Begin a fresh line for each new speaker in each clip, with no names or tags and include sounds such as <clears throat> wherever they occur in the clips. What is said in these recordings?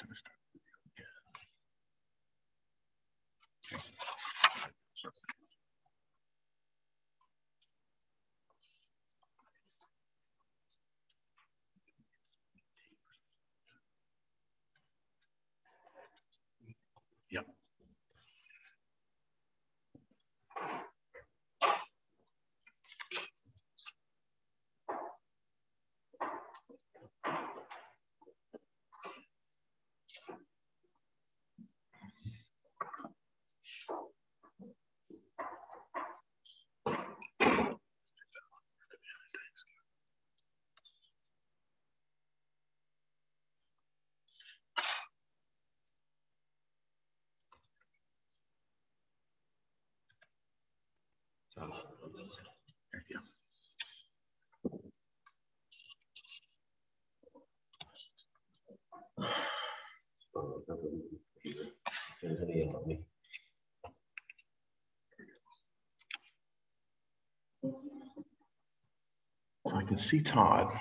Let me start. Yeah. Okay. So I can see Todd.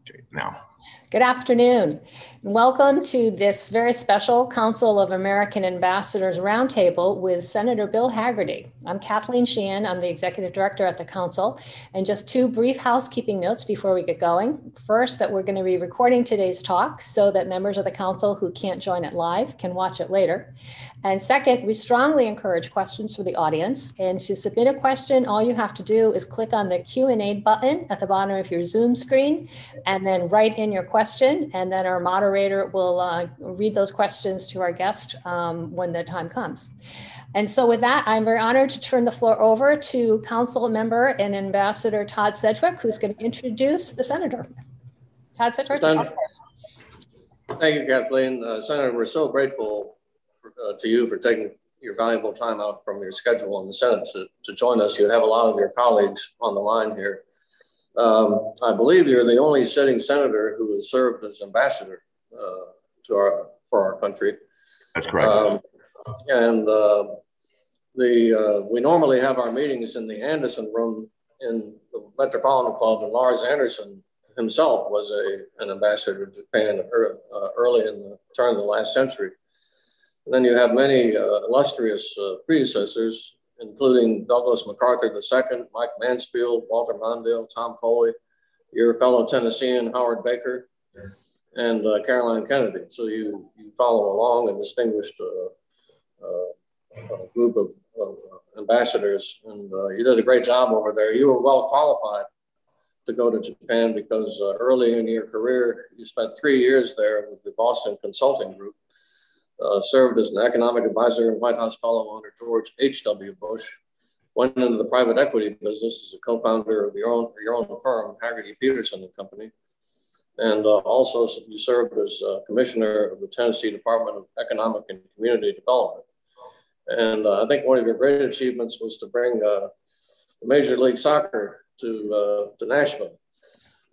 Okay, now.
Good afternoon. Welcome to this very special Council of American Ambassadors Roundtable with Senator Bill Hagerty. I'm Kathleen Sheehan. I'm the Executive Director at the Council. And just two brief housekeeping notes before we get going. First, that we're going to be recording today's talk so that members of the Council who can't join it live can watch it later. And second, we strongly encourage questions for the audience. And to submit a question, all you have to do is click on the Q&A button at the bottom of your Zoom screen and then write in your question. And then our moderator will uh, read those questions to our guest um, when the time comes. And so with that, I'm very honored to turn the floor over to Council Member and Ambassador Todd Sedgwick, who's going to introduce the Senator. Todd Sedgwick.
Thank you, Kathleen. Uh, Senator, we're so grateful for, uh, to you for taking your valuable time out from your schedule in the Senate to, to join us. You have a lot of your colleagues on the line here. Um, I believe you're the only sitting senator who has served as ambassador uh, to our for our country.
That's correct. Um,
and uh, the uh, we normally have our meetings in the Anderson Room in the Metropolitan Club, and Larz Anderson himself was a an ambassador to Japan uh, early in the turn of the last century. And then you have many uh, illustrious uh, predecessors, including Douglas MacArthur II, Mike Mansfield, Walter Mondale, Tom Foley, your fellow Tennessean Howard Baker, and uh, Caroline Kennedy. So you you follow along and distinguished group of, of ambassadors, and uh, you did a great job over there. You were well qualified to go to Japan because uh, early in your career, you spent three years there with the Boston Consulting Group, uh, served as an economic advisor and White House fellow under George H.W. Bush, went into the private equity business as a co-founder of your own, your own firm, Hagerty Peterson and Company. And uh, also you served as uh, commissioner of the Tennessee Department of Economic and Community Development. And uh, I think one of your great achievements was to bring uh, Major League Soccer to, uh, to Nashville.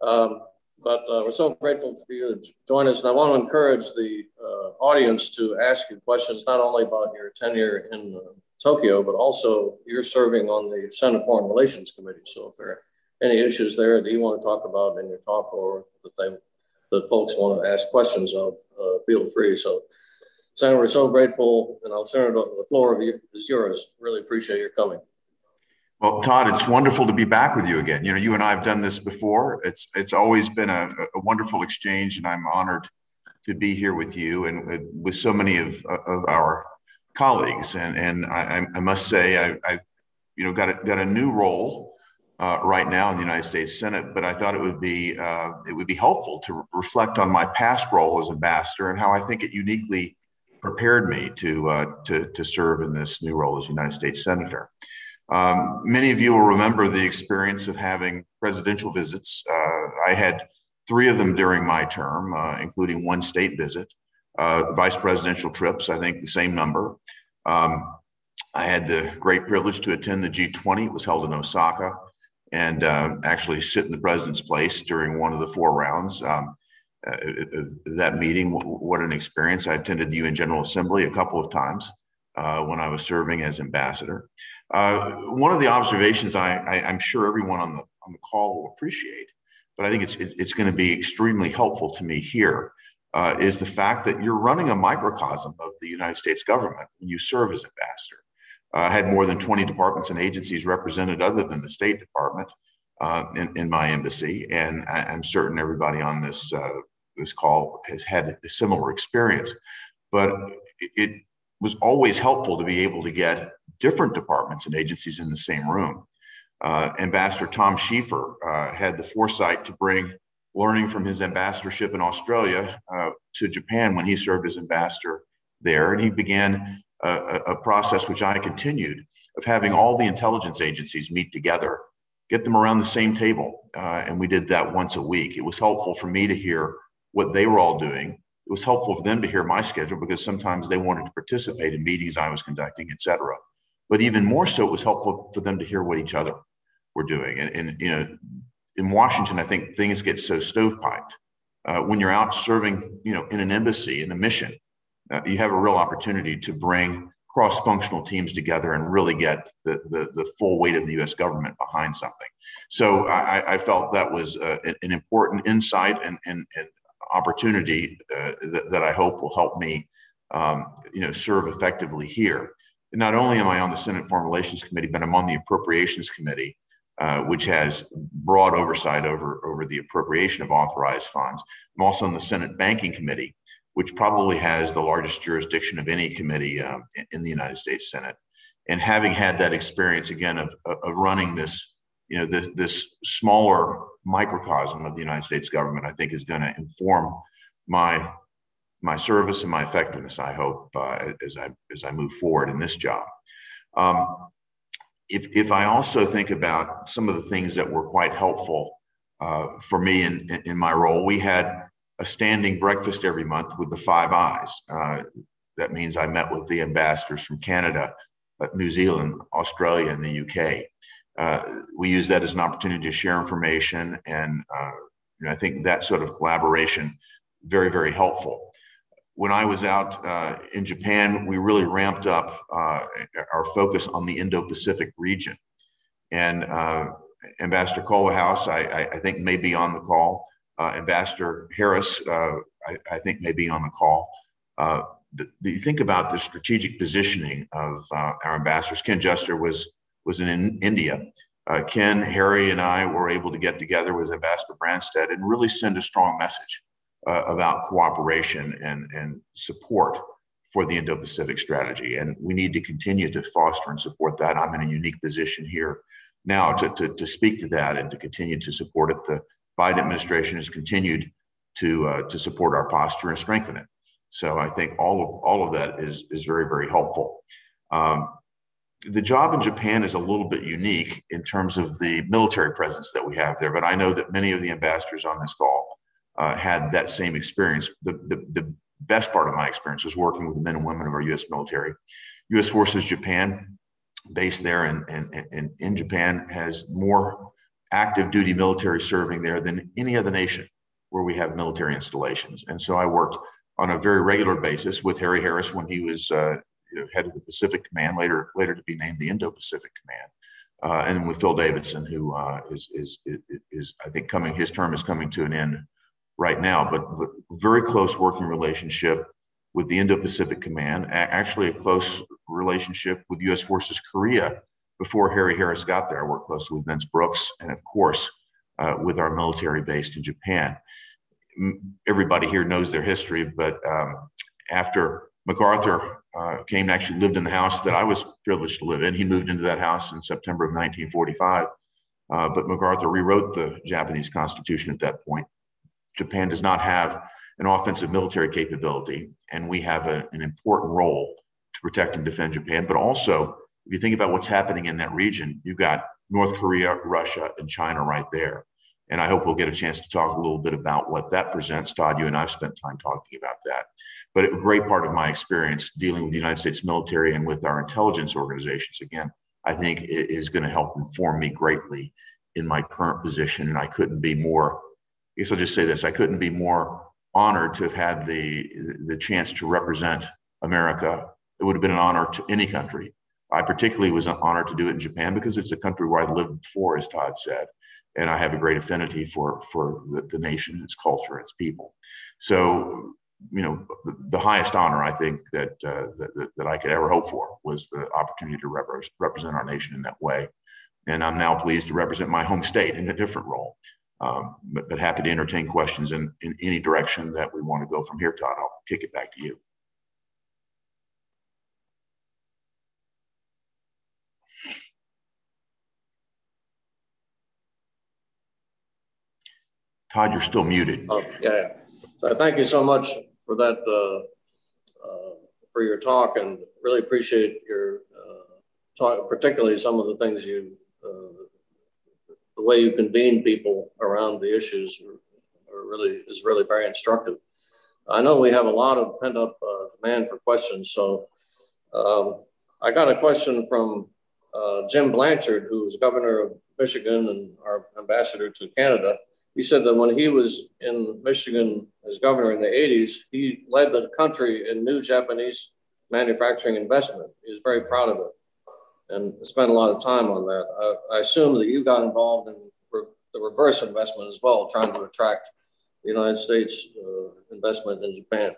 Um, but uh, we're so grateful for you to join us. And I want to encourage the uh, audience to ask you questions, not only about your tenure in uh, Tokyo, but also you're serving on the Senate Foreign Relations Committee. So if there are any issues there that you want to talk about in your talk or that they that folks want to ask questions of, feel free. So Senator, we're so grateful, and I'll turn it over. The floor is yours. Really appreciate your coming.
Well, Todd, it's wonderful to be back with you again. You know, you and I have done this before. It's it's always been a, a wonderful exchange, and I'm honored to be here with you and with, so many of, of our colleagues. And and I, I must say, I, I you know got a, got a new role uh, right now in the United States Senate, but I thought it would be uh, it would be helpful to reflect on my past role as ambassador and how I think it uniquely prepared me to, uh, to, to serve in this new role as United States Senator. Um, many of you will remember the experience of having presidential visits. Uh, I had three of them during my term, uh, including one state visit. Uh, vice presidential trips, I think the same number. Um, I had the great privilege to attend the G20. It was held in Osaka and uh, actually sit in the president's place during one of the four rounds. Um, uh, that meeting. What an experience! I attended the UN General Assembly a couple of times uh, when I was serving as ambassador. Uh, one of the observations I, am sure everyone on the on the call will appreciate, but I think it's it's going to be extremely helpful to me here, uh, is the fact that you're running a microcosm of the United States government when you serve as ambassador. Uh, I had more than 20 departments and agencies represented, other than the State Department, uh, in, in, my embassy, and I, am certain everybody on this uh, this call has had a similar experience. But it was always helpful to be able to get different departments and agencies in the same room. Uh, Ambassador Tom Schieffer uh, had the foresight to bring learning from his ambassadorship in Australia uh, to Japan when he served as ambassador there. And he began a, a, process which I continued of having all the intelligence agencies meet together, get them around the same table. Uh, and we did that once a week. It was helpful for me to hear what they were all doing. It was helpful for them to hear my schedule because sometimes they wanted to participate in meetings I was conducting, et cetera. But even more so, it was helpful for them to hear what each other were doing. And, and you know, in Washington, I think things get so stovepiped. Uh, when you're out serving, you know, in an embassy, in a mission, uh, you have a real opportunity to bring cross-functional teams together and really get the, the, the, full weight of the U.S. government behind something. So I, I felt that was uh, an important insight and, and, and opportunity uh, that, that, I hope will help me, um, you know, serve effectively here not only am I on the Senate Foreign Relations Committee, but I'm on the Appropriations Committee, uh, which has broad oversight over, over the appropriation of authorized funds. I'm also on the Senate Banking Committee, which probably has the largest jurisdiction of any committee um, in the United States Senate. And having had that experience again of, of running this, you know, this, this smaller microcosm of the United States government, I think is going to inform my my service and my effectiveness. I hope uh, as I as I move forward in this job. Um, if if I also think about some of the things that were quite helpful uh, for me in, in, my role, we had a standing breakfast every month with the Five Eyes. Uh, that means I met with the ambassadors from Canada, uh, New Zealand, Australia, and the UK. Uh, we use that as an opportunity to share information, and uh, you know, I think that sort of collaboration very very helpful when I was out uh, in Japan, we really ramped up uh, our focus on the Indo-Pacific region. And uh, Ambassador Culvahouse, I, I, think, may be on the call. Uh, Ambassador Harris, I, I, think, may be on the call. The, the, you think about the strategic positioning of our ambassadors. Ken Juster was was in India. Ken, Harry, and I were able to get together with Ambassador Branstad and really send a strong message uh, about cooperation and, and support for the Indo Pacific strategy. And we need to continue to foster and support that. I'm in a unique position here now to, to, to speak to that and to continue to support it. The Biden administration has continued to, uh, to support our posture and strengthen it. So I think all of, all of that is, is very, very helpful. Um, the job in Japan is a little bit unique in terms of the military presence that we have there, but I know that many of the ambassadors on this call uh, had that same experience. The, the, the best part of my experience was working with the men and women of our U.S. military. U.S. Forces Japan, based there in, in, in Japan, has more active duty military serving there than any other nation where we have military installations. And so I worked on a very regular basis with Harry Harris when he was uh, head of the Pacific Command, later later to be named the Indo-Pacific Command. Uh, and with Phil Davidson, who uh, is, is, is is I think coming his term is coming to an end right now, but, but very close working relationship with the Indo-Pacific Command, actually a close relationship with U.S. Forces Korea before Harry Harris got there. I worked closely with Vince Brooks, and of course, uh, with our military based in Japan. Everybody here knows their history, but um, after MacArthur uh, came and actually lived in the house that I was privileged to live in, he moved into that house in September of 1945. Uh, but MacArthur rewrote the Japanese Constitution at that point Japan does not have an offensive military capability, and we have a, an important role to protect and defend Japan. But also, if you think about what's happening in that region, you've got North Korea, Russia, and China right there. And I hope we'll get a chance to talk a little bit about what that presents. Todd, you and I've spent time talking about that. But a great part of my experience dealing with the United States military and with our intelligence organizations, again, I think is going to help inform me greatly in my current position. And I couldn't be more I guess I'll just say this: I couldn't be more honored to have had the the chance to represent America. It would have been an honor to any country I particularly was honored to do it in Japan because it's a country where I lived before, as Todd said, and I have a great affinity for for the, the nation, its culture, its people. So, you know, the, the highest honor I think that, uh, that that I could ever hope for was the opportunity to rep- represent our nation in that way. And I'm now pleased to represent my home state in a different role. Um, but, but happy to entertain questions in, in any direction that we want to go from here, Todd. I'll kick it back to you. Todd, you're still muted.
Oh, yeah. So thank you so much for that, uh, uh, for your talk, and really appreciate your uh, talk, particularly some of the things you, uh, the way you convene people around the issues, are, are really is really very instructive. I know we have a lot of pent up uh, demand for questions, so um, I got a question from uh, Jim Blanchard, who's governor of Michigan and our ambassador to Canada he said that when he was in Michigan as governor in the 80s, he led the country in new Japanese manufacturing investment. He was very proud of it and spent a lot of time on that. I, I assume that you got involved in re- the reverse investment as well, trying to attract the United States uh, investment in Japan.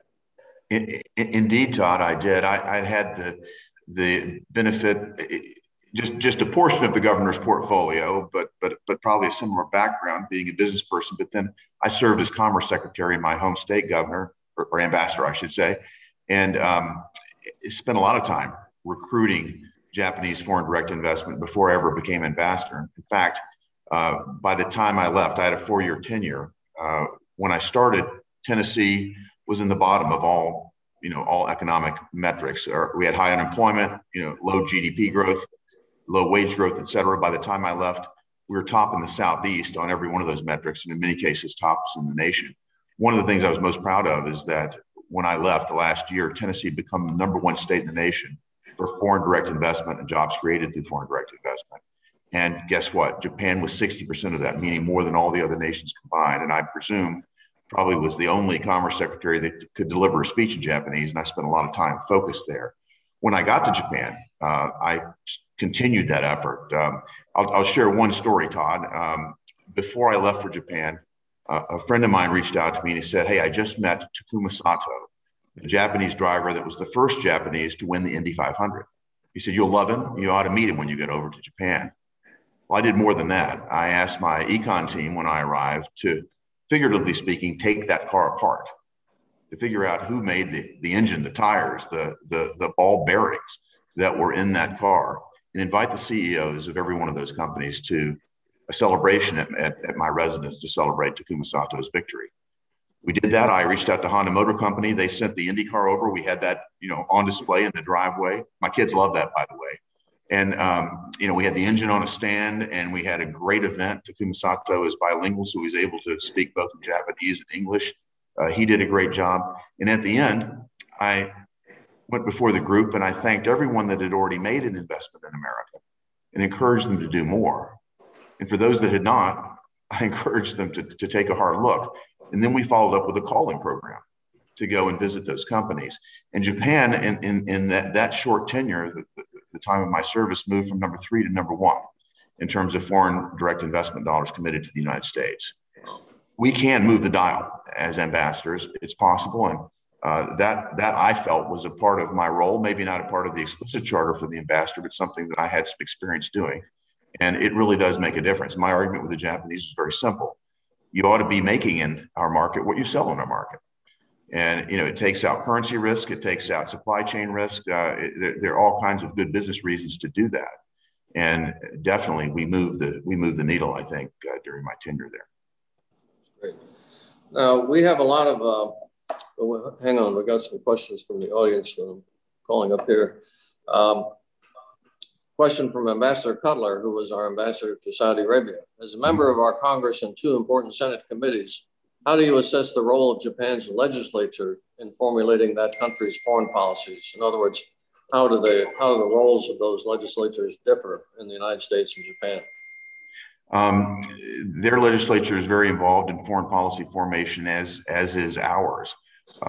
In, indeed, Todd, I did. I, I had the the benefit just just a portion of the governor's portfolio, but but but probably a similar background, being a business person. But then I served as commerce secretary in my home state governor or, or ambassador, I should say, and um, spent a lot of time recruiting Japanese foreign direct investment before I ever became ambassador. In fact, uh, by the time I left, I had a four-year tenure. Uh, when I started, Tennessee was in the bottom of all you know all economic metrics. We had high unemployment, you know, low GDP growth, low wage growth, et cetera. By the time I left, we were top in the Southeast on every one of those metrics, and in many cases, tops in the nation. One of the things I was most proud of is that when I left the last year, Tennessee had become the number one state in the nation for foreign direct investment and jobs created through foreign direct investment. And guess what? Japan was 60% of that, meaning more than all the other nations combined. And I presume probably was the only commerce secretary that could deliver a speech in Japanese. And I spent a lot of time focused there. When I got to Japan, uh, I continued that effort. Um, I'll, I'll, share one story, Todd. Um, before I left for Japan, uh, a friend of mine reached out to me and he said, Hey, I just met Takuma Sato, the Japanese driver that was the first Japanese to win the Indy 500. He said, You'll love him. You ought to meet him when you get over to Japan. Well, I did more than that. I asked my econ team when I arrived to, figuratively speaking, take that car apart to figure out who made the, the engine, the tires, the, the, the ball bearings that were in that car and invite the CEOs of every one of those companies to a celebration at, at, at my residence to celebrate Takuma Sato's victory. We did that. I reached out to Honda Motor Company. They sent the Indy car over. We had that, you know, on display in the driveway. My kids love that, by the way. And um, you know, we had the engine on a stand, and we had a great event. Takuma Sato is bilingual, so he was able to speak both Japanese and English. Uh, he did a great job. And at the end, I went before the group and I thanked everyone that had already made an investment in America and encouraged them to do more. And for those that had not, I <laughs> encouraged them to, to take a hard look. And then we followed up with a calling program to go and visit those companies. And Japan, in, in, in that, that short tenure, the, the, the time of my service, moved from number three to number one in terms of foreign direct investment dollars committed to the United States. We can move the dial as ambassadors. It's possible. And uh, that that I felt was a part of my role, maybe not a part of the explicit charter for the ambassador, but something that I had some experience doing, and it really does make a difference. My argument with the Japanese is very simple: you ought to be making in our market what you sell in our market, and you know it takes out currency risk, it takes out supply chain risk. Uh, it, there, there, are all kinds of good business reasons to do that, and definitely we move the we move the needle. I think uh, during my tenure there.
Great. Now we have a lot of uh, well, hang on, we got some questions from the audience that I'm calling up here. Um, question from Ambassador Cutler, who was our ambassador to Saudi Arabia. As a member of our Congress and two important Senate committees, how do you assess the role of Japan's legislature in formulating that country's foreign policies? In other words, how do they how do the roles of those legislatures differ in the United States and Japan?
Um, their legislature is very involved in foreign policy formation, as as is ours.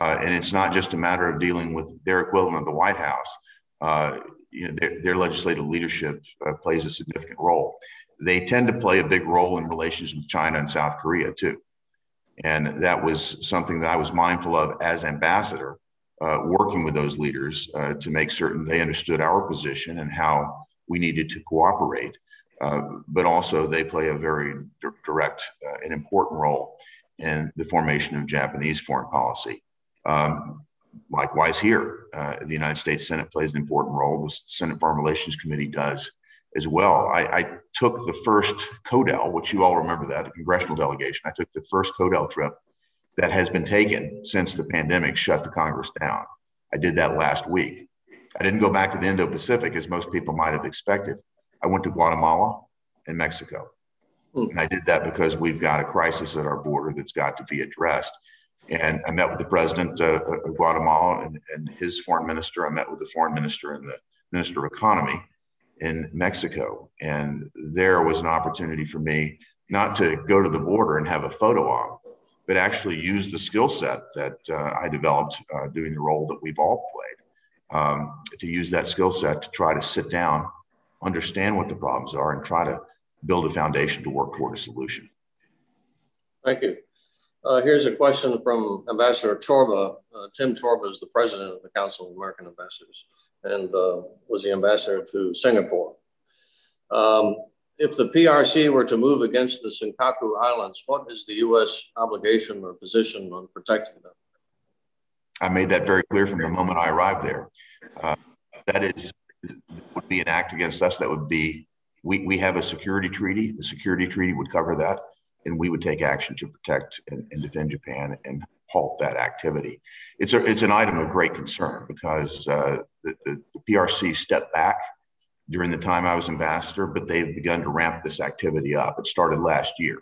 Uh, and it's not just a matter of dealing with their equivalent of the White House. Uh, you know, their, their legislative leadership uh, plays a significant role. They tend to play a big role in relations with China and South Korea too. And that was something that I was mindful of as ambassador, uh, working with those leaders uh, to make certain they understood our position and how we needed to cooperate. Uh, but also, they play a very direct and important role in the formation of Japanese foreign policy. Um, likewise, here, uh, the United States Senate plays an important role. The Senate Foreign Relations Committee does as well. I, I, took the first CODEL, which you all remember that, a congressional delegation. I took the first CODEL trip that has been taken since the pandemic shut the Congress down. I did that last week. I didn't go back to the Indo Pacific as most people might have expected. I went to Guatemala and Mexico. Mm. And I did that because we've got a crisis at our border that's got to be addressed. And I met with the president uh, of Guatemala and, and his foreign minister. I met with the foreign minister and the minister of economy in Mexico. And there was an opportunity for me not to go to the border and have a photo op, but actually use the skill set that uh, I developed uh, doing the role that we've all played, um, to use that skill set to try to sit down, understand what the problems are, and try to build a foundation to work toward a solution.
Thank you. Uh, here's a question from Ambassador Chorba. Uh, Tim Chorba is the president of the Council of American Ambassadors and uh, was the ambassador to Singapore. Um, if the PRC were to move against the Senkaku Islands, what is the U.S. obligation or position on protecting them?
I made that very clear from the moment I arrived there. Uh, that is would be an act against us. That would be we, we have a security treaty. The security treaty would cover that, and we would take action to protect and, and defend Japan and halt that activity. It's a, it's an item of great concern because uh, the, the, the, PRC stepped back during the time I was ambassador, but they've begun to ramp this activity up. It started last year,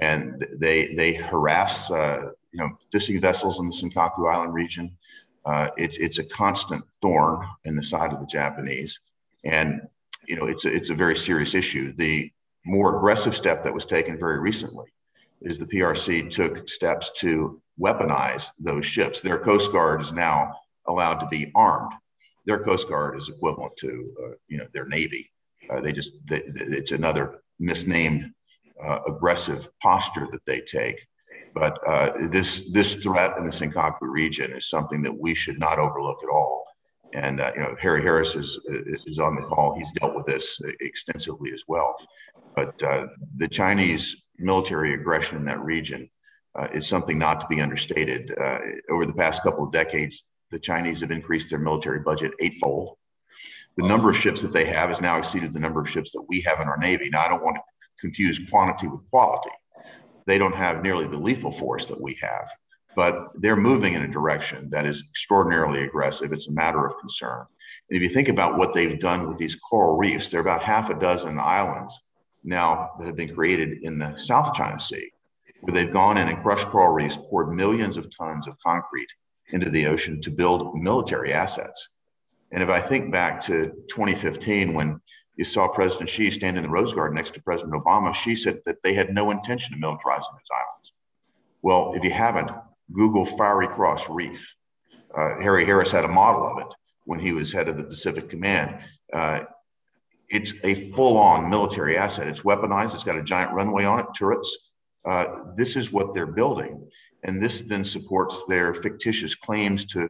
and they they harass uh, you know fishing vessels in the Senkaku Island region. Uh, it's it's a constant thorn in the side of the Japanese, and you know it's a, it's a very serious issue. The more aggressive step that was taken very recently is the PRC took steps to weaponize those ships. Their Coast Guard is now allowed to be armed. Their Coast Guard is equivalent to, uh, you know, their Navy. Uh, they just, they, it's another misnamed uh, aggressive posture that they take. But uh, this this threat in the Senkaku region is something that we should not overlook at all. And uh, you know, Harry Harris is is on the call. He's dealt with this extensively as well. But uh, the Chinese military aggression in that region uh, is something not to be understated. Uh, over the past couple of decades, the Chinese have increased their military budget eightfold. The number of ships that they have has now exceeded the number of ships that we have in our Navy. Now, I don't want to confuse quantity with quality. They don't have nearly the lethal force that we have, but they're moving in a direction that is extraordinarily aggressive. It's a matter of concern. And if you think about what they've done with these coral reefs, there are about half a dozen islands now that have been created in the South China Sea where they've gone in and crushed coral reefs, poured millions of tons of concrete into the ocean to build military assets. And if I think back to 2015, when you saw President Xi stand in the Rose Garden next to President Obama, Xi said that they had no intention of militarizing those islands. Well, if you haven't, Google Fiery Cross Reef. Uh, Harry Harris had a model of it when he was head of the Pacific Command. Uh, it's a full on military asset. It's weaponized, it's got a giant runway on it, turrets, uh, this is what they're building. And this then supports their fictitious claims to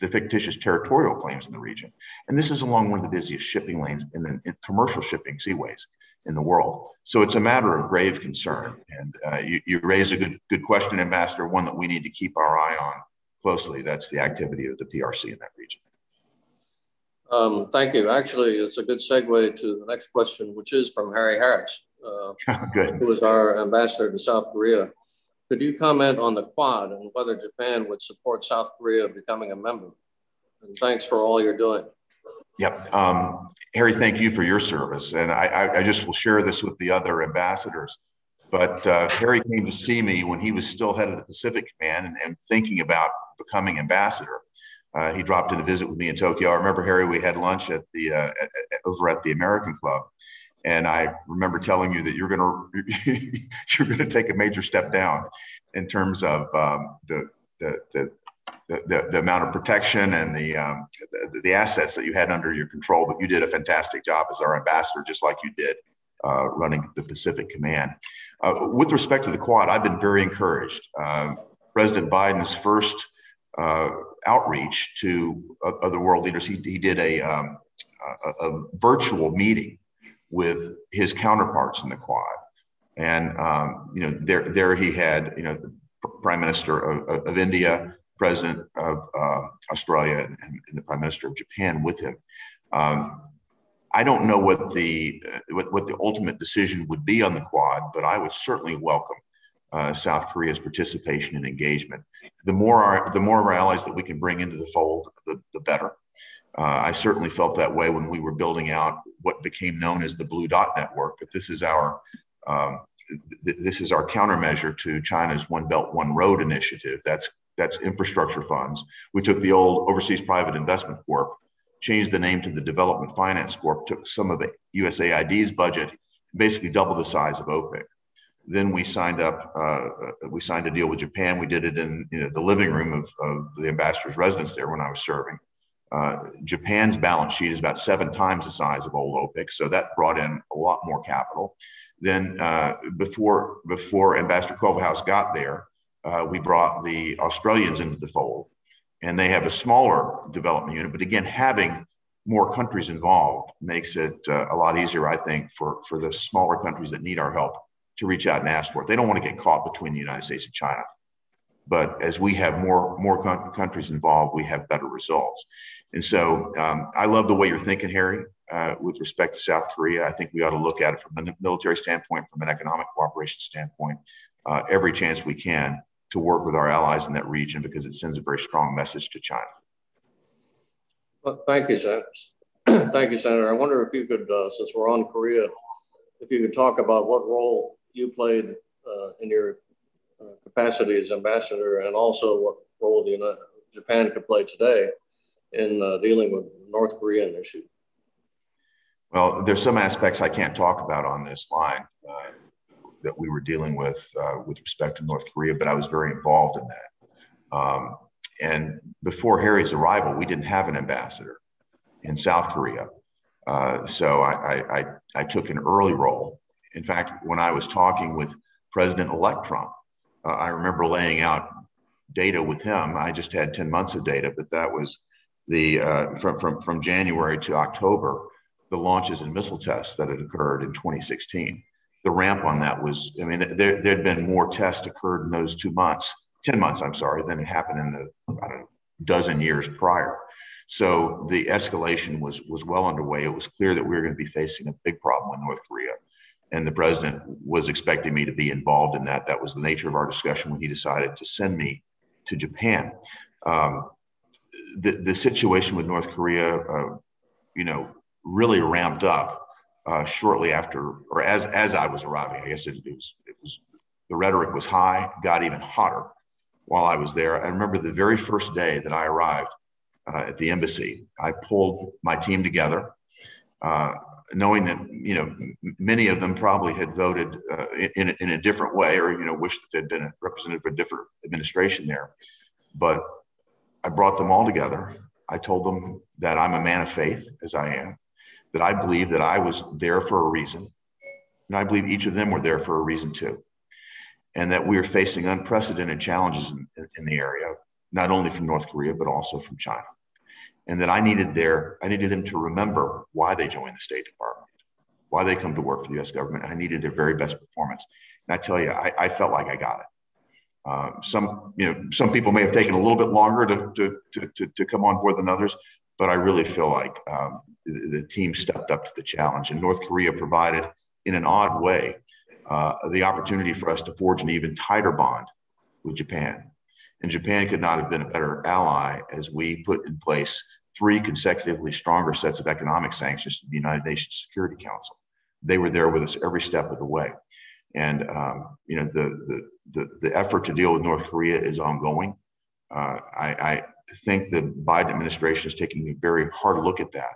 the fictitious territorial claims in the region. And this is along one of the busiest shipping lanes in the in commercial shipping seaways in the world. So it's a matter of grave concern. And uh, you, you raise a good, good question, Ambassador, one that we need to keep our eye on closely. That's the activity of the PRC in that region.
Um, thank you. Actually, it's a good segue to the next question, which is from Harry Harris uh, <laughs>
Good.
who is our ambassador to South Korea. Could you comment on the Quad and whether Japan would support South Korea becoming a member? And thanks for all you're doing.
Yep. Um, Harry, thank you for your service. And I, I, just will share this with the other ambassadors. But uh, Harry came to see me when he was still head of the Pacific Command and, and thinking about becoming ambassador. Uh, he dropped in to visit with me in Tokyo. I remember Harry. We had lunch at the uh, at, over at the American Club, and I remember telling you that you're going <laughs> to you're to take a major step down in terms of um, the, the, the the, the, amount of protection and the, um, the, the assets that you had under your control, but you did a fantastic job as our ambassador, just like you did uh, running the Pacific Command. Uh, with respect to the Quad, I've been very encouraged. Uh, President Biden's first uh, outreach to other world leaders, he, he did a, um, a, a, virtual meeting with his counterparts in the Quad. And, um, you know, there, there he had, you know, the Prime Minister of, of India, President of uh, Australia, and, and, the Prime Minister of Japan with him. Um, I don't know what the uh, what, what, the ultimate decision would be on the Quad, but I would certainly welcome uh, South Korea's participation and engagement. The more our, the more of our allies that we can bring into the fold, the, the better. Uh, I certainly felt that way when we were building out what became known as the Blue Dot Network. But this is our um, th- this is our countermeasure to China's One Belt One Road initiative. That's that's infrastructure funds. We took the old Overseas Private Investment Corp, changed the name to the Development Finance Corp, took some of the USAID's budget, basically double the size of OPIC. Then we signed up. Uh, we signed a deal with Japan. We did it in you know, the living room of, of the ambassador's residence there when I was serving. Uh, Japan's balance sheet is about seven times the size of old OPIC, so that brought in a lot more capital. Then uh, before before Ambassador Culvahouse got there, uh, we brought the Australians into the fold, and they have a smaller development unit. But again, having more countries involved makes it uh, a lot easier, I think, for for the smaller countries that need our help to reach out and ask for it. They don't want to get caught between the United States and China. But as we have more more countries involved, we have better results. And so um, I love the way you're thinking, Harry, uh, with respect to South Korea. I think we ought to look at it from a military standpoint, from an economic cooperation standpoint, uh, every chance we can to work with our allies in that region because it sends a very strong message to China.
Well, thank you, Senator. <clears throat> thank you, Senator. I wonder if you could, uh, since we're on Korea, if you could talk about what role you played uh, in your uh, capacity as ambassador and also what role the United, Japan could play today in uh, dealing with North Korean issue.
Well, there's some aspects I can't talk about on this line uh, that we were dealing with uh, with respect to North Korea, but I was very involved in that. Um, and before Harry's arrival, we didn't have an ambassador in South Korea. Uh, so I, I, I, took an early role. In fact, when I was talking with President-elect Trump, uh, I remember laying out data with him. I just had 10 months of data, but that was the uh, from, from, from January to October, the launches and missile tests that had occurred in 2016. The ramp on that was, I mean, there had been more tests occurred in those two months, 10 months, I'm sorry, than it happened in the, I don't know, dozen years prior. So the escalation was was well underway. It was clear that we were going to be facing a big problem with North Korea, and the president was expecting me to be involved in that. That was the nature of our discussion when he decided to send me to Japan. Um, the the situation with North Korea, uh, you know, really ramped up uh, shortly after, or as as I was arriving. I guess it, it was it was the rhetoric was high, got even hotter while I was there. I remember the very first day that I arrived uh, at the embassy. I pulled my team together, uh, knowing that you know many of them probably had voted uh, in, in a different way, or you know wished that they'd been represented for a different administration there. But I brought them all together. I told them that I'm a man of faith, as I am, that I believe that I was there for a reason, and I believe each of them were there for a reason too, and that we are facing unprecedented challenges in, in the area not only from North Korea, but also from China. And that I needed their, I needed them to remember why they joined the State Department, why they come to work for the US government. I needed their very best performance. And I tell you, I, I felt like I got it. Um, some, you know, some people may have taken a little bit longer to, to, to, to, come on board than others, but I really feel like um, the, the, team stepped up to the challenge. And North Korea provided, in an odd way, uh, the opportunity for us to forge an even tighter bond with Japan and Japan could not have been a better ally as we put in place three consecutively stronger sets of economic sanctions to the United Nations Security Council. They were there with us every step of the way. And um, you know the, the, the the effort to deal with North Korea is ongoing. Uh, I, I think the Biden administration is taking a very hard look at that,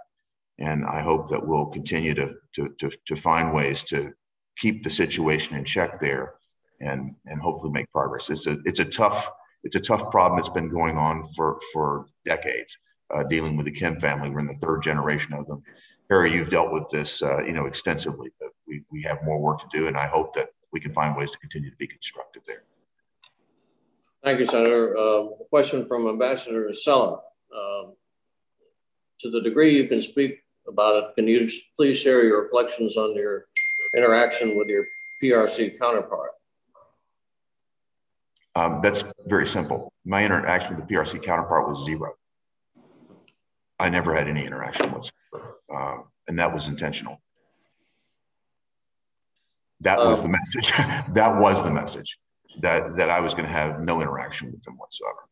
and I hope that we'll continue to to to, to find ways to keep the situation in check there, and and hopefully make progress. It's a it's a tough it's a tough problem that's been going on for for decades. Uh, dealing with the Kim family, we're in the third generation of them. Harry, you've dealt with this, uh, you know, extensively, but we, we have more work to do, and I hope that we can find ways to continue to be constructive there.
Thank you, Senator. Uh, question from Ambassador Cella. Um, to the degree you can speak about it, can you please share your reflections on your interaction with your PRC counterpart?
Um, that's very simple. My interaction with the PRC counterpart was zero. I never had any interaction whatsoever, uh, and that was intentional. That was um, the message. <laughs> that was the message that that I was going to have no interaction with them whatsoever.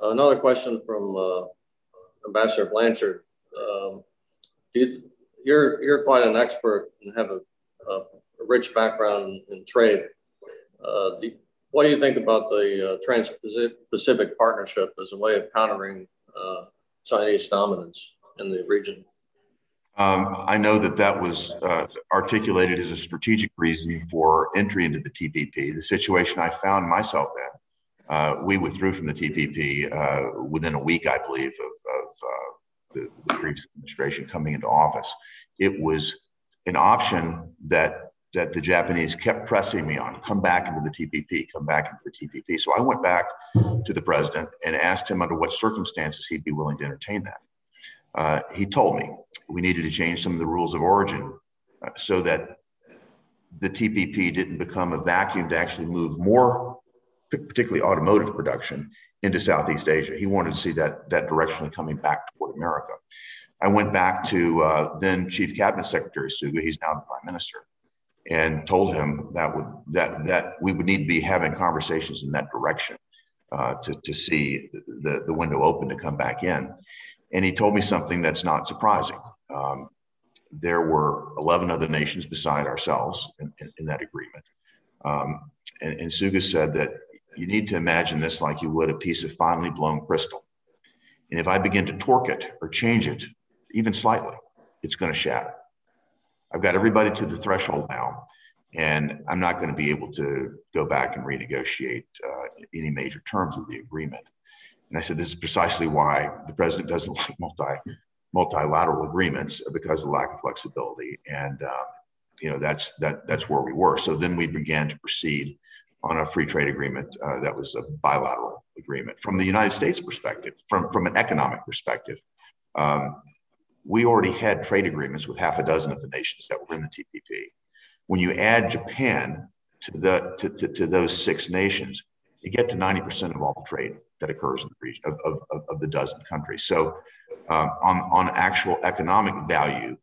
Another question from uh, Ambassador Blanchard. Um, you, you're you're quite an expert and have a, a rich background in trade. Uh, what do you think about the uh, Trans-Pacific Partnership as a way of countering uh, Chinese dominance in the region?
Um, I know that that was uh, articulated as a strategic reason for entry into the TPP. The situation I found myself in, uh, we withdrew from the TPP uh, within a week, I believe, of, of uh, the, the, previous administration coming into office. It was an option that that the Japanese kept pressing me on, come back into the TPP, come back into the TPP. So I went back to the president and asked him under what circumstances he'd be willing to entertain that. Uh, he told me we needed to change some of the rules of origin uh, so that the TPP didn't become a vacuum to actually move more, particularly automotive production, into Southeast Asia. He wanted to see that, that directionally coming back toward America. I went back to uh, then Chief Cabinet Secretary Suga, he's now the Prime Minister, and told him that would that that we would need to be having conversations in that direction uh, to, to see the, the window open to come back in. And he told me something that's not surprising. Um, there were 11 other nations beside ourselves in, in, in that agreement. Um, and, and Suga said that you need to imagine this like you would a piece of finely blown crystal. And if I begin to torque it or change it, even slightly, it's going to shatter. I've got everybody to the threshold now, and I'm not going to be able to go back and renegotiate uh, any major terms of the agreement. And I said, this is precisely why the president doesn't <laughs> like multi multilateral agreements because of the lack of flexibility. And um, you know that's that that's where we were. So then we began to proceed on a free trade agreement uh, that was a bilateral agreement. From the United States perspective, from from an economic perspective, um, we already had trade agreements with half a dozen of the nations that were in the TPP. When you add Japan to the to, to, to those six nations, you get to 90% of all the trade that occurs in the region of, of, of the dozen countries. So, um, on, on actual economic value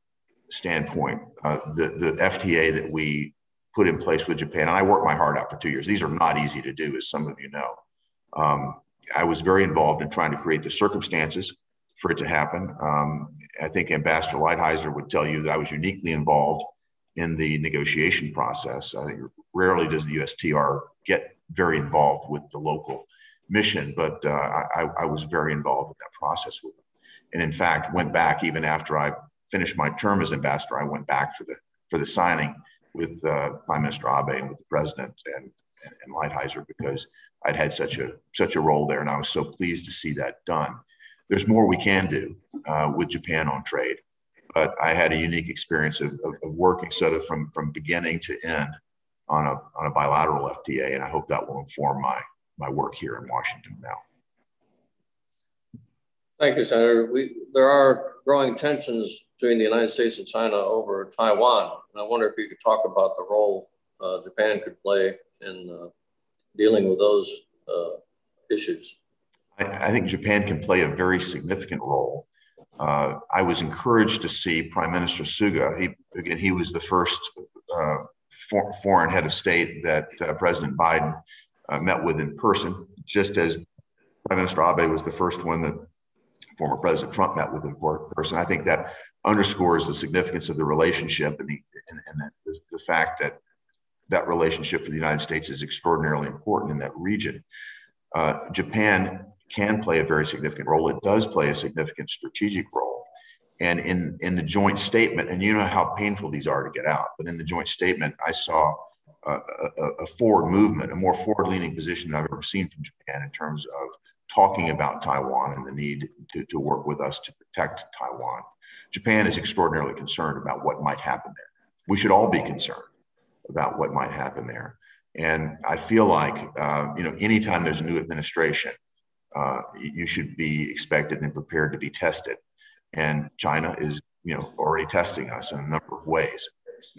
standpoint, uh, the, the FTA that we put in place with Japan, and I worked my heart out for two years. These are not easy to do, as some of you know. Um, I was very involved in trying to create the circumstances for it to happen. Um, I think Ambassador Lighthizer would tell you that I was uniquely involved in the negotiation process. I think rarely does the USTR get very involved with the local mission, but uh, I, I, was very involved with that process with them. And in fact, went back even after I finished my term as ambassador. I went back for the for the signing with uh, Prime Minister Abe and with the president and, and, and Lighthizer because I'd had such a such a role there, and I was so pleased to see that done. There's more we can do uh, with Japan on trade, but I had a unique experience of, of, of working sort of from from beginning to end on a, on a bilateral FTA, and I hope that will inform my, my work here in Washington now.
Thank you, Senator. We, there are growing tensions between the United States and China over Taiwan. And I wonder if you could talk about the role uh, Japan could play in uh, dealing with those uh, issues.
I, I, think Japan can play a very significant role. Uh, I was encouraged to see Prime Minister Suga. He again, he was the first uh, for, foreign head of state that uh, President Biden uh, met with in person, just as Prime Minister Abe was the first one that former President Trump met with in person. I think that underscores the significance of the relationship and the and, and the, the fact that that relationship for the United States is extraordinarily important in that region. Uh, Japan can play a very significant role. It does play a significant strategic role and in, in the joint statement, and you know how painful these are to get out, but in the joint statement, I saw a, a, forward movement, a more forward-leaning position than I've ever seen from Japan in terms of talking about Taiwan and the need to, to work with us to protect Taiwan. Japan is extraordinarily concerned about what might happen there. We should all be concerned about what might happen there. And I feel like, uh, you know, anytime there's a new administration, uh, you should be expected and prepared to be tested. And China is, you know, already testing us in a number of ways.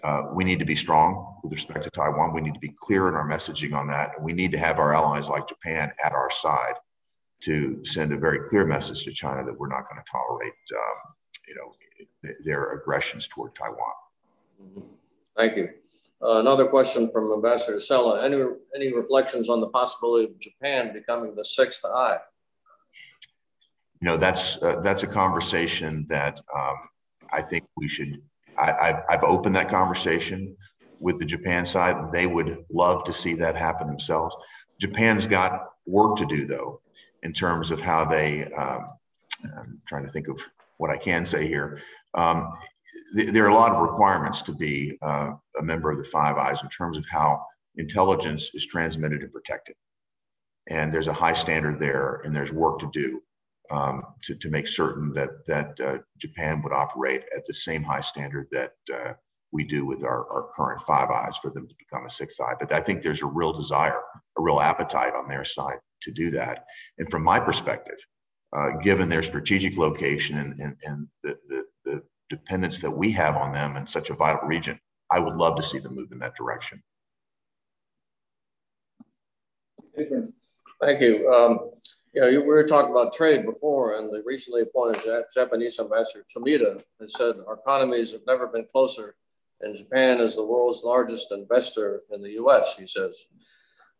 Uh, we need to be strong with respect to Taiwan. We need to be clear in our messaging on that. And we need to have our allies like Japan at our side to send a very clear message to China that we're not going to tolerate, um, you know, th- their aggressions toward Taiwan.
Mm-hmm. Thank you. Uh, another question from Ambassador Sella. Any, any reflections on the possibility of Japan becoming the sixth eye?
You know, that's, uh, that's a conversation that um, I think we should, I, I've, opened that conversation with the Japan side. They would love to see that happen themselves. Japan's got work to do, though, in terms of how they, um, I'm trying to think of what I can say here. Um, there are a lot of requirements to be uh, a member of the Five Eyes in terms of how intelligence is transmitted and protected. And there's a high standard there, and there's work to do um, to, to make certain that that uh, Japan would operate at the same high standard that uh, we do with our, our current Five Eyes for them to become a sixth eye. But I think there's a real desire, a real appetite on their side to do that. And from my perspective, uh, given their strategic location and, and, and the, the, the dependence that we have on them in such a vital region, I would love to see them move in that direction.
Thank you. Um, you know, we were talking about trade before, and the recently appointed Japanese ambassador Tomita has said our economies have never been closer, and Japan is the world's largest investor in the U.S. He says,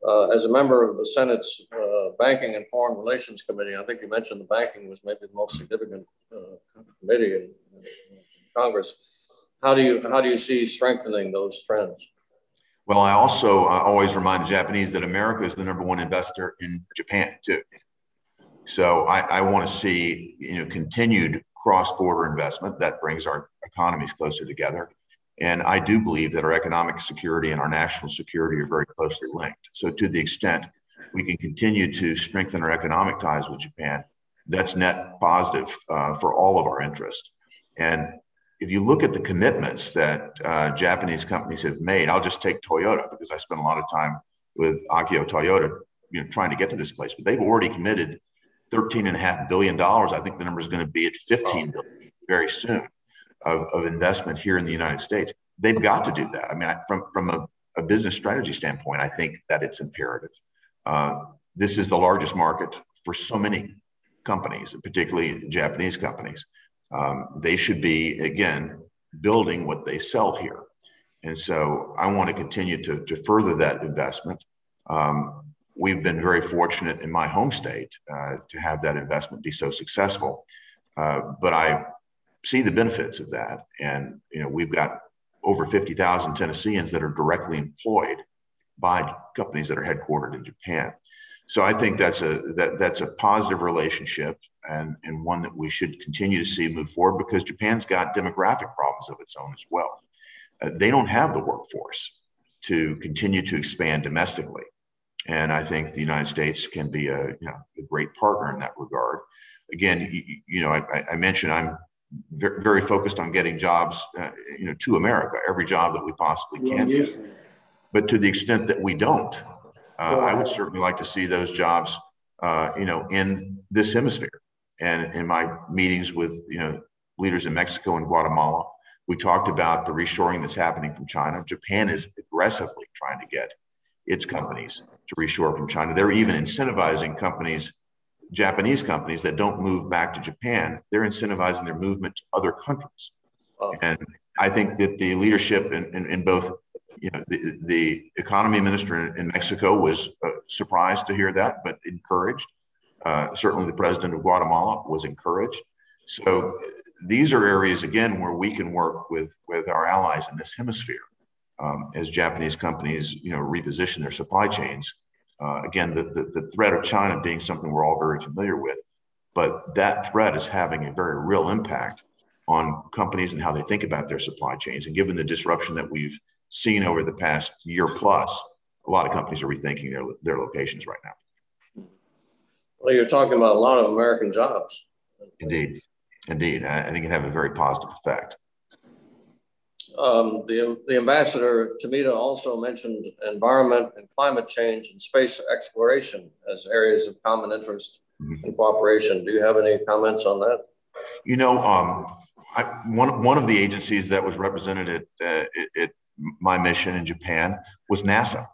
uh, as a member of the Senate's uh, Banking and Foreign Relations Committee, I think you mentioned the banking was maybe the most significant uh, committee in, in, Congress. How do you how do you see strengthening those trends?
Well, I also uh, always remind the Japanese that America is the number one investor in Japan too. So I, I want to see you know continued cross-border investment that brings our economies closer together. And I do believe that our economic security and our national security are very closely linked. So to the extent we can continue to strengthen our economic ties with Japan, that's net positive uh, for all of our interests. And if you look at the commitments that uh, Japanese companies have made, I'll just take Toyota because I spent a lot of time with Akio Toyoda, you know, trying to get to this place. But they've already committed thirteen and a half billion dollars. I think the number is going to be at fifteen billion very soon of, of investment here in the United States. They've got to do that. I mean, from from a, a business strategy standpoint, I think that it's imperative. Uh, this is the largest market for so many companies, particularly Japanese companies um, they should be, again, building what they sell here. And so I want to continue to, to further that investment. Um, we've been very fortunate in my home state uh, to have that investment be so successful. Uh, but I see the benefits of that. And, you know, we've got over 50,000 Tennesseans that are directly employed by companies that are headquartered in Japan. So I think that's a that that's a positive relationship and, and one that we should continue to see move forward because Japan's got demographic problems of its own as well. Uh, they don't have the workforce to continue to expand domestically. And I think the United States can be a, you know, a great partner in that regard. Again, you, you know, I, I, mentioned I'm very, focused on getting jobs, uh, you know, to America, every job that we possibly can. But to the extent that we don't, uh, I would certainly like to see those jobs, uh, you know, in this hemisphere and in my meetings with you know leaders in Mexico and Guatemala, we talked about the reshoring that's happening from China. Japan is aggressively trying to get its companies to reshore from China. They're even incentivizing companies, Japanese companies that don't move back to Japan. They're incentivizing their movement to other countries. And I think that the leadership in, in, in both, you know, the, the economy minister in Mexico was uh, surprised to hear that, but encouraged. Uh, certainly, the president of Guatemala was encouraged. So these are areas again where we can work with with our allies in this hemisphere um, as Japanese companies, you know, reposition their supply chains. Uh, again, the, the, the threat of China being something we're all very familiar with, but that threat is having a very real impact on companies and how they think about their supply chains. And given the disruption that we've seen over the past year plus, a lot of companies are rethinking their, their locations right now.
Well, you're talking about a lot of American jobs.
Indeed. Indeed. I think it have a very positive effect.
Um, the, the ambassador Tomita also mentioned environment and climate change and space exploration as areas of common interest mm-hmm. and cooperation. Do you have any comments on that?
You know, um, I, one one of the agencies that was represented at, uh, at, my mission in Japan was NASA,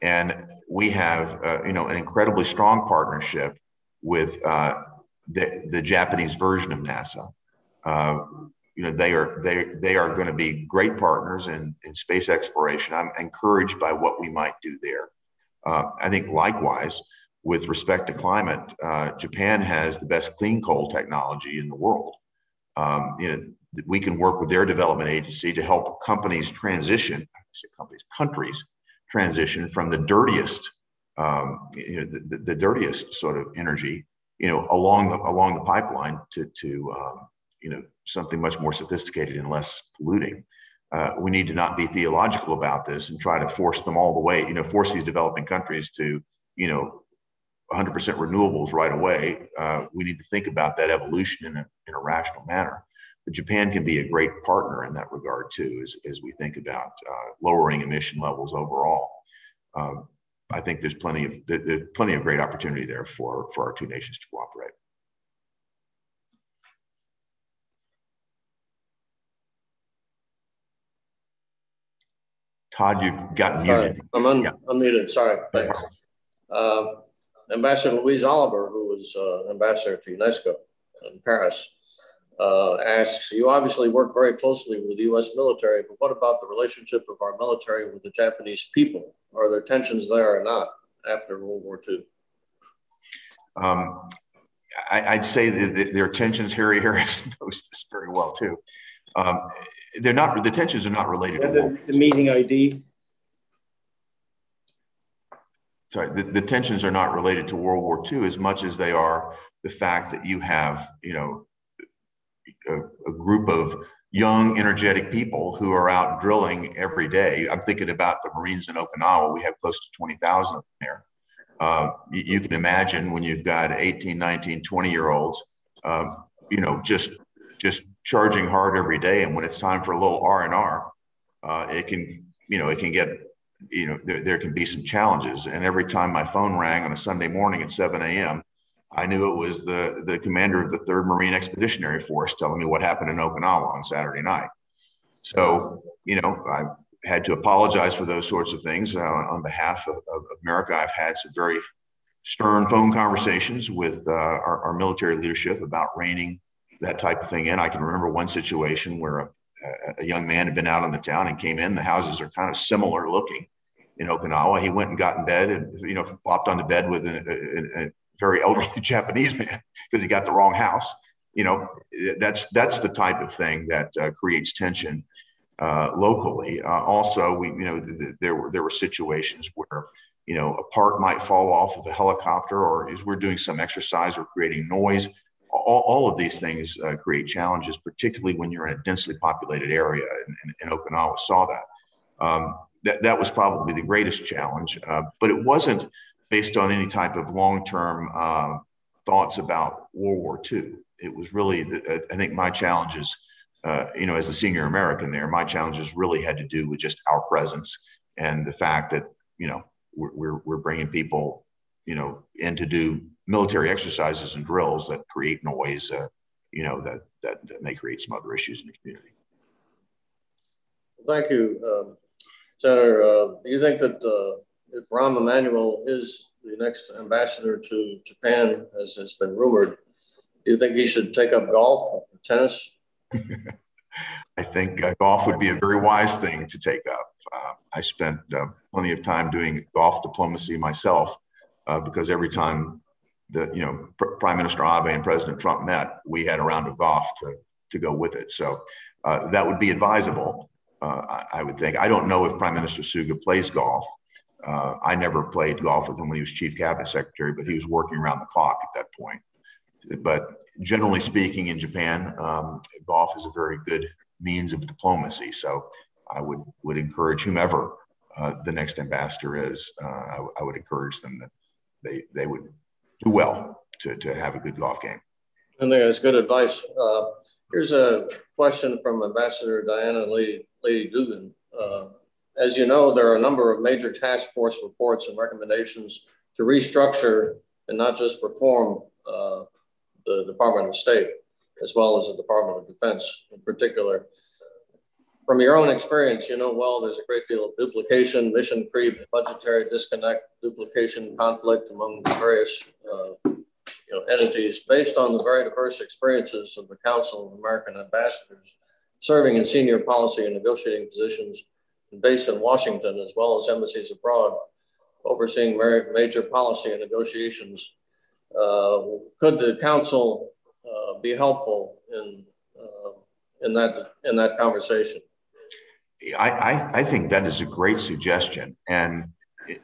and we have uh, you know an incredibly strong partnership with uh, the the Japanese version of NASA. Uh, you know they are they they are going to be great partners in, in space exploration. I'm encouraged by what we might do there. Uh, I think likewise with respect to climate, uh, Japan has the best clean coal technology in the world. Um, you know we can work with their development agency to help companies transition, companies, countries transition from the dirtiest, um, you know, the, the, the, dirtiest sort of energy, you know, along the along the pipeline to to um, you know something much more sophisticated and less polluting. Uh, we need to not be theological about this and try to force them all the way, you know, force these developing countries to, you know, 100% renewables right away. Uh, we need to think about that evolution in a, in a rational manner. But Japan can be a great partner in that regard too, as, as we think about uh, lowering emission levels overall. Um, I think there's plenty of there, there's plenty of great opportunity there for for our two nations to cooperate. Todd, you've got muted.
I'm un- yeah. unmuted. Sorry. Thanks. Uh, ambassador Louise Oliver, who was uh, ambassador to UNESCO in Paris, uh, asks You obviously work very closely with the US military, but what about the relationship of our military with the Japanese people? Are there tensions there or not after World War II? Um,
I, would say that there are tensions. Harry Harris <laughs> knows this very well, too. Um, they're not the tensions are not related to
the, the meeting ID.
Sorry, the, the tensions are not related to World War II as much as they are the fact that you have, you know, a, a group of young, energetic people who are out drilling every day. I'm thinking about the Marines in Okinawa. We have close to 20,000 there. Uh, you, you, can imagine when you've got 18, 19, 20 year olds, uh, you know, just just charging hard every day. And when it's time for a little R and R, uh, it can, you know, it can get, you know, there, there can be some challenges. And every time my phone rang on a Sunday morning at 7 a.m., I knew it was the, the commander of the 3rd Marine Expeditionary Force telling me what happened in Okinawa on Saturday night. So, you know, I had to apologize for those sorts of things uh, on behalf of, of, America. I've had some very stern phone conversations with uh, our, our military leadership about reining that type of thing in. I can remember one situation where a, a, young man had been out in the town and came in. The houses are kind of similar looking in Okinawa. He went and got in bed and you know flopped onto bed with a, a, a very elderly <laughs> Japanese man because he got the wrong house. You know, that's that's the type of thing that uh, creates tension uh, locally. Uh, also, we you know th- th- there were there were situations where you know a part might fall off of a helicopter, or as we're doing some exercise or creating noise all, all of these things uh, create challenges, particularly when you're in a densely populated area. And, and, and Okinawa saw that. Um, that. That was probably the greatest challenge, uh, but it wasn't based on any type of long-term uh, thoughts about World War II. It was really, the, I think, my challenges. Uh, you know, as a senior American there, my challenges really had to do with just our presence and the fact that you know we're, we're, we're bringing people you know in to do military exercises and drills that create noise, uh, you know, that, that, that may create some other issues in the community.
Thank you, um, Senator. Uh, do you think that uh, if Rahm Emanuel is the next ambassador to Japan, as has been rumored, do you think he should take up golf, or tennis? <laughs>
I think uh, golf would be a very wise thing to take up. Uh, I spent uh, plenty of time doing golf diplomacy myself uh, because every time the you know Pr- Prime Minister Abe and President Trump met, we had a round of golf to to go with it. So uh, that would be advisable. Uh, I, I, would think. I don't know if Prime Minister Suga plays golf. Uh, I never played golf with him when he was Chief Cabinet Secretary, but he was working around the clock at that point. But generally speaking, in Japan, um, golf is a very good means of diplomacy. So I would would encourage whomever uh, the next ambassador is, uh, I, I, would encourage them that they they would do well to to have a good golf game.
I think that's good advice. Uh, here's a question from Ambassador Diana Lady, Lady Dougan. Uh, as you know, there are a number of major task force reports and recommendations to restructure and not just reform uh, the Department of State, as well as the Department of Defense in particular. From your own experience, you know well there's a great deal of duplication, mission creep, budgetary disconnect, duplication, conflict among various uh, you know, entities based on the very diverse experiences of the Council of American Ambassadors serving in senior policy and negotiating positions based in Washington, as well as embassies abroad, overseeing major policy and negotiations. Uh, could the council uh, be helpful in uh, in that in that conversation?
I, I, I think that is a great suggestion, and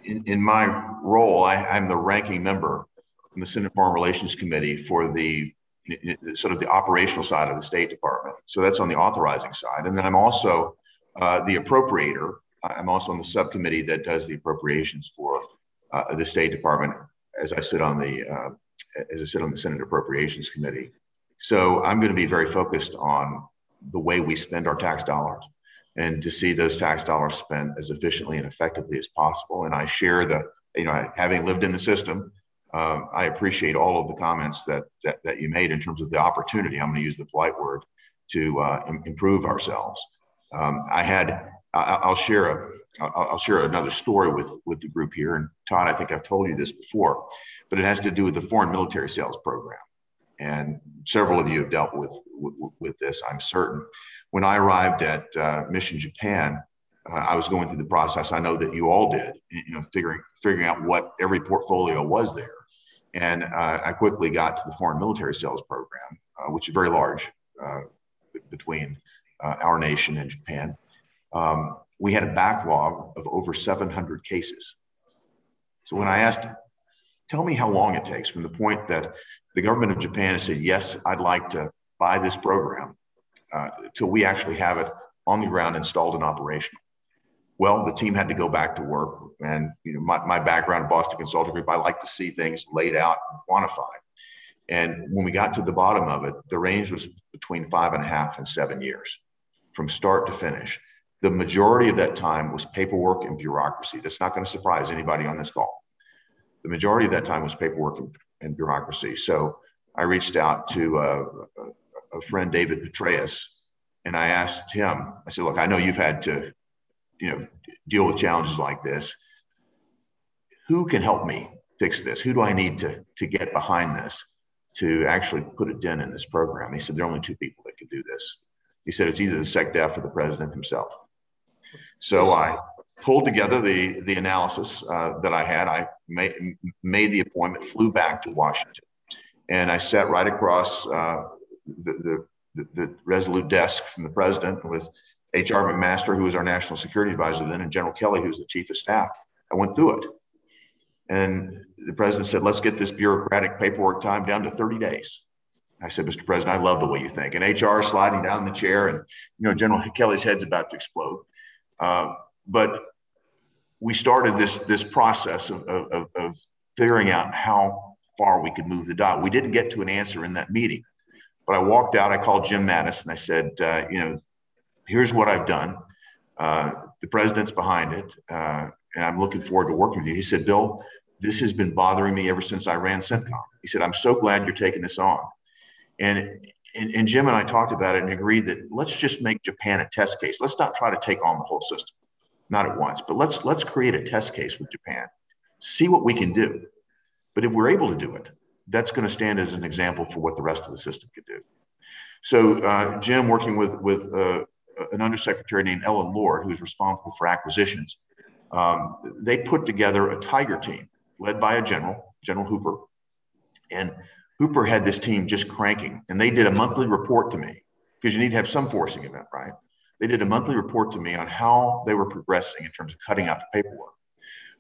in, in my role, I, I'm the ranking member in the Senate Foreign Relations Committee for the sort of the operational side of the State Department. So that's on the authorizing side. And then I'm also uh, the appropriator. I'm also on the subcommittee that does the appropriations for uh, the State Department as I sit on the uh, as I sit on the Senate Appropriations Committee. So I'm going to be very focused on the way we spend our tax dollars and to see those tax dollars spent as efficiently and effectively as possible. And I share the, you know, having lived in the system, um, I appreciate all of the comments that, that, that you made in terms of the opportunity. I'm going to use the polite word to uh, improve ourselves. Um, I had I, will share a I'll share another story with with the group here. And Todd, I think I've told you this before, but it has to do with the foreign military sales program. And several of you have dealt with with, with this, I'm certain. When I arrived at uh, Mission Japan, uh, I was going through the process. I know that you all did, you know, figuring figuring out what every portfolio was there. And uh, I quickly got to the foreign military sales program, uh, which is very large uh, between uh, our nation and Japan. Um, we had a backlog of over 700 cases. So when I asked, tell me how long it takes from the point that the government of Japan has said, yes, I'd like to buy this program, uh, till we actually have it on the ground installed and operational. Well, the team had to go back to work. And you know, my, my background Boston Consulting Group, I like to see things laid out and quantified. And when we got to the bottom of it, the range was between five and a half and seven years from start to finish. The majority of that time was paperwork and bureaucracy. That's not going to surprise anybody on this call. The majority of that time was paperwork and, and bureaucracy. So I reached out to uh, a, friend, David Petraeus, and I asked him, I said, look, I know you've had to, you know, deal with challenges like this. Who can help me fix this? Who do I need to, to get behind this to actually put a dent in this program? He said, there are only two people that can do this. He said, it's either the SecDef or the president himself. So I pulled together the, the analysis uh, that I had. I made, made the appointment, flew back to Washington, and I sat right across uh, the, the the, Resolute desk from the president with H.R. McMaster, who was our national security advisor then, and General Kelly, who was the chief of staff. I went through it. And the president said, let's get this bureaucratic paperwork time down to 30 days. I said, Mr. President, I love the way you think. And HR sliding down the chair, and you know, General Kelly's head's about to explode. Uh, but we started this this process of, of, of figuring out how far we could move the dial. We didn't get to an answer in that meeting. But I walked out, I called Jim Mattis and I said, uh, you know, here's what I've done. Uh, the president's behind it, uh, and I'm looking forward to working with you. He said, Bill, this has been bothering me ever since I ran CENTCOM. He said, I'm so glad you're taking this on. And, and, and Jim and I talked about it and agreed that let's just make Japan a test case. Let's not try to take on the whole system, not at once, but let's let's create a test case with Japan, see what we can do. But if we're able to do it, that's going to stand as an example for what the rest of the system could do. So uh, Jim, working with with uh, an undersecretary named Ellen Lord, who's responsible for acquisitions, um, they put together a tiger team led by a general, General Hooper, and Hooper had this team just cranking, and they did a monthly report to me because you need to have some forcing event, right? They did a monthly report to me on how they were progressing in terms of cutting out the paperwork.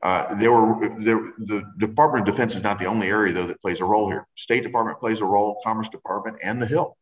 Uh, there were there, the Department of Defense is not the only area though that plays a role here. State Department plays a role, Commerce Department, and the Hill.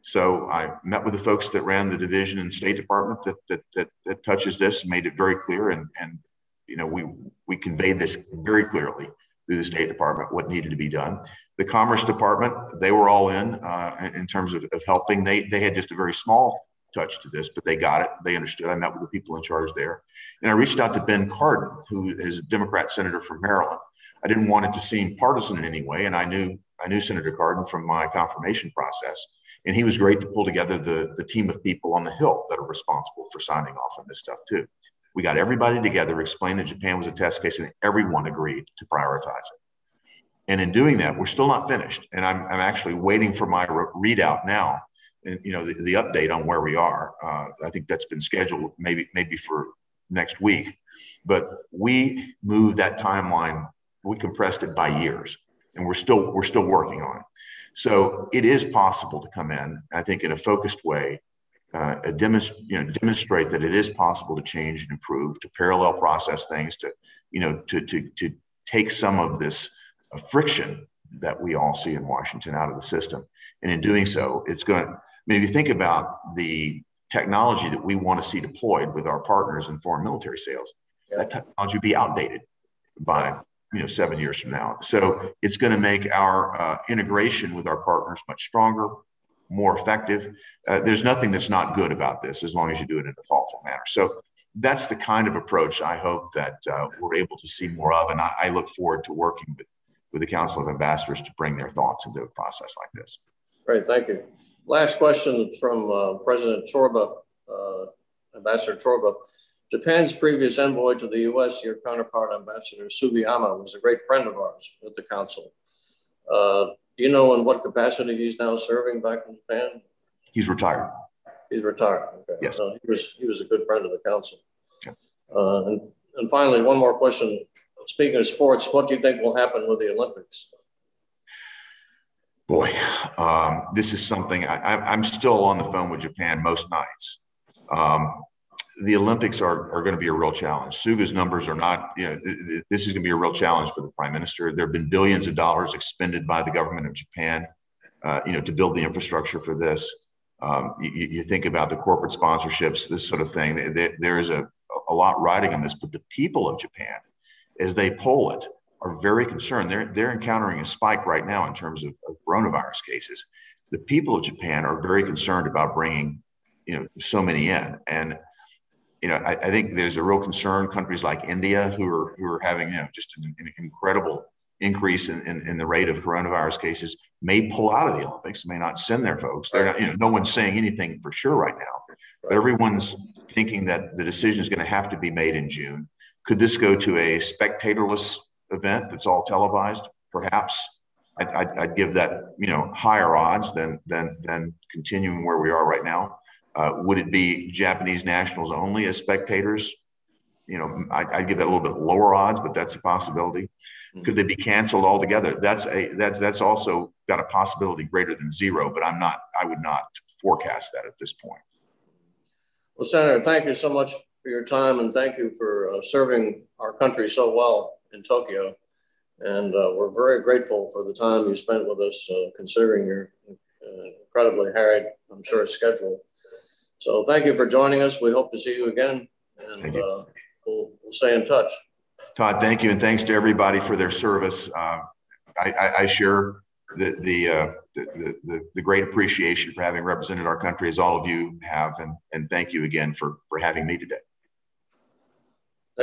So I met with the folks that ran the division in State Department that that that, that touches this, and made it very clear, and and you know we we conveyed this very clearly through the State Department what needed to be done. The Commerce Department, they were all in uh, in terms of, of helping. They they had just a very small touch to this, but they got it. They understood. I met with the people in charge there, and I reached out to Ben Cardin, who is a Democrat senator from Maryland. I didn't want it to seem partisan in any way, and I knew I knew Senator Cardin from my confirmation process, and he was great to pull together the the team of people on the Hill that are responsible for signing off on this stuff too. We got everybody together, explained that Japan was a test case, and everyone agreed to prioritize it. And in doing that, we're still not finished. And I'm, I'm actually waiting for my re- readout now, you know the, the update on where we are. Uh, I think that's been scheduled maybe maybe for next week. But we moved that timeline. We compressed it by years, and we're still we're still working on it. So it is possible to come in. I think in a focused way uh, demonst- you know, demonstrate that it is possible to change and improve, to parallel process things, to you know, to to to take some of this uh, friction that we all see in Washington out of the system. And in doing so, it's going. I mean, if you think about the technology that we want to see deployed with our partners in foreign military sales, yeah. that technology would be outdated by you know seven years from now. So it's going to make our uh, integration with our partners much stronger, more effective. Uh, there's nothing that's not good about this as long as you do it in a thoughtful manner. So that's the kind of approach I hope that uh, we're able to see more of. And I, I, look forward to working with, with the Council of Ambassadors to bring their thoughts into a process like this.
Great, thank you. Last question from uh, President Chorba, uh, Ambassador Chorba. Japan's previous envoy to the U.S., your counterpart, Ambassador Sugiyama, was a great friend of ours at the Council. Uh, do you know in what capacity he's now serving back in Japan?
He's retired.
He's retired. Okay.
Yes.
So he was he was a good friend of the council. Uh, and and finally, one more question. Speaking of sports, what do you think will happen with the Olympics?
Boy, um, this is something I, am still on the phone with Japan most nights. Um, the Olympics are, are going to be a real challenge. Suga's numbers are not, you know, this is going to be a real challenge for the prime minister. There have been billions of dollars expended by the government of Japan, uh, you know, to build the infrastructure for this. Um, you, you, think about the corporate sponsorships, this sort of thing. There, there is a, a lot riding on this, but the people of Japan, as they poll it, are very concerned. They're, they're encountering a spike right now in terms of, of coronavirus cases. The people of Japan are very concerned about bringing, you know, so many in. And you know, I, I, think there's a real concern. Countries like India, who are who are having you know just an, an incredible increase in, in, in, the rate of coronavirus cases, may pull out of the Olympics, may not send their folks. They're not, you know, no one's saying anything for sure right now. But everyone's thinking that the decision is going to have to be made in June. Could this go to a spectatorless event that's all televised? Perhaps. I'd, I'd, I'd give that you know higher odds than than than continuing where we are right now. Uh, would it be Japanese nationals only as spectators? You know, I, I'd give that a little bit lower odds, but that's a possibility. Mm-hmm. Could they be canceled altogether? That's a that's that's also got a possibility greater than zero, but I'm not. I would not forecast that at this point.
Well, Senator, thank you so much for your time, and thank you for uh, serving our country so well in Tokyo. And uh, we're very grateful for the time you spent with us, uh, considering your uh, incredibly harried, I'm sure, schedule. So thank you for joining us. We hope to see you again, and you. Uh, we'll, we'll stay in touch.
Todd, thank you, and thanks to everybody for their service. Uh, I, I, I, share the the, uh, the, the, the great appreciation for having represented our country as all of you have, and and thank you again for for having me today.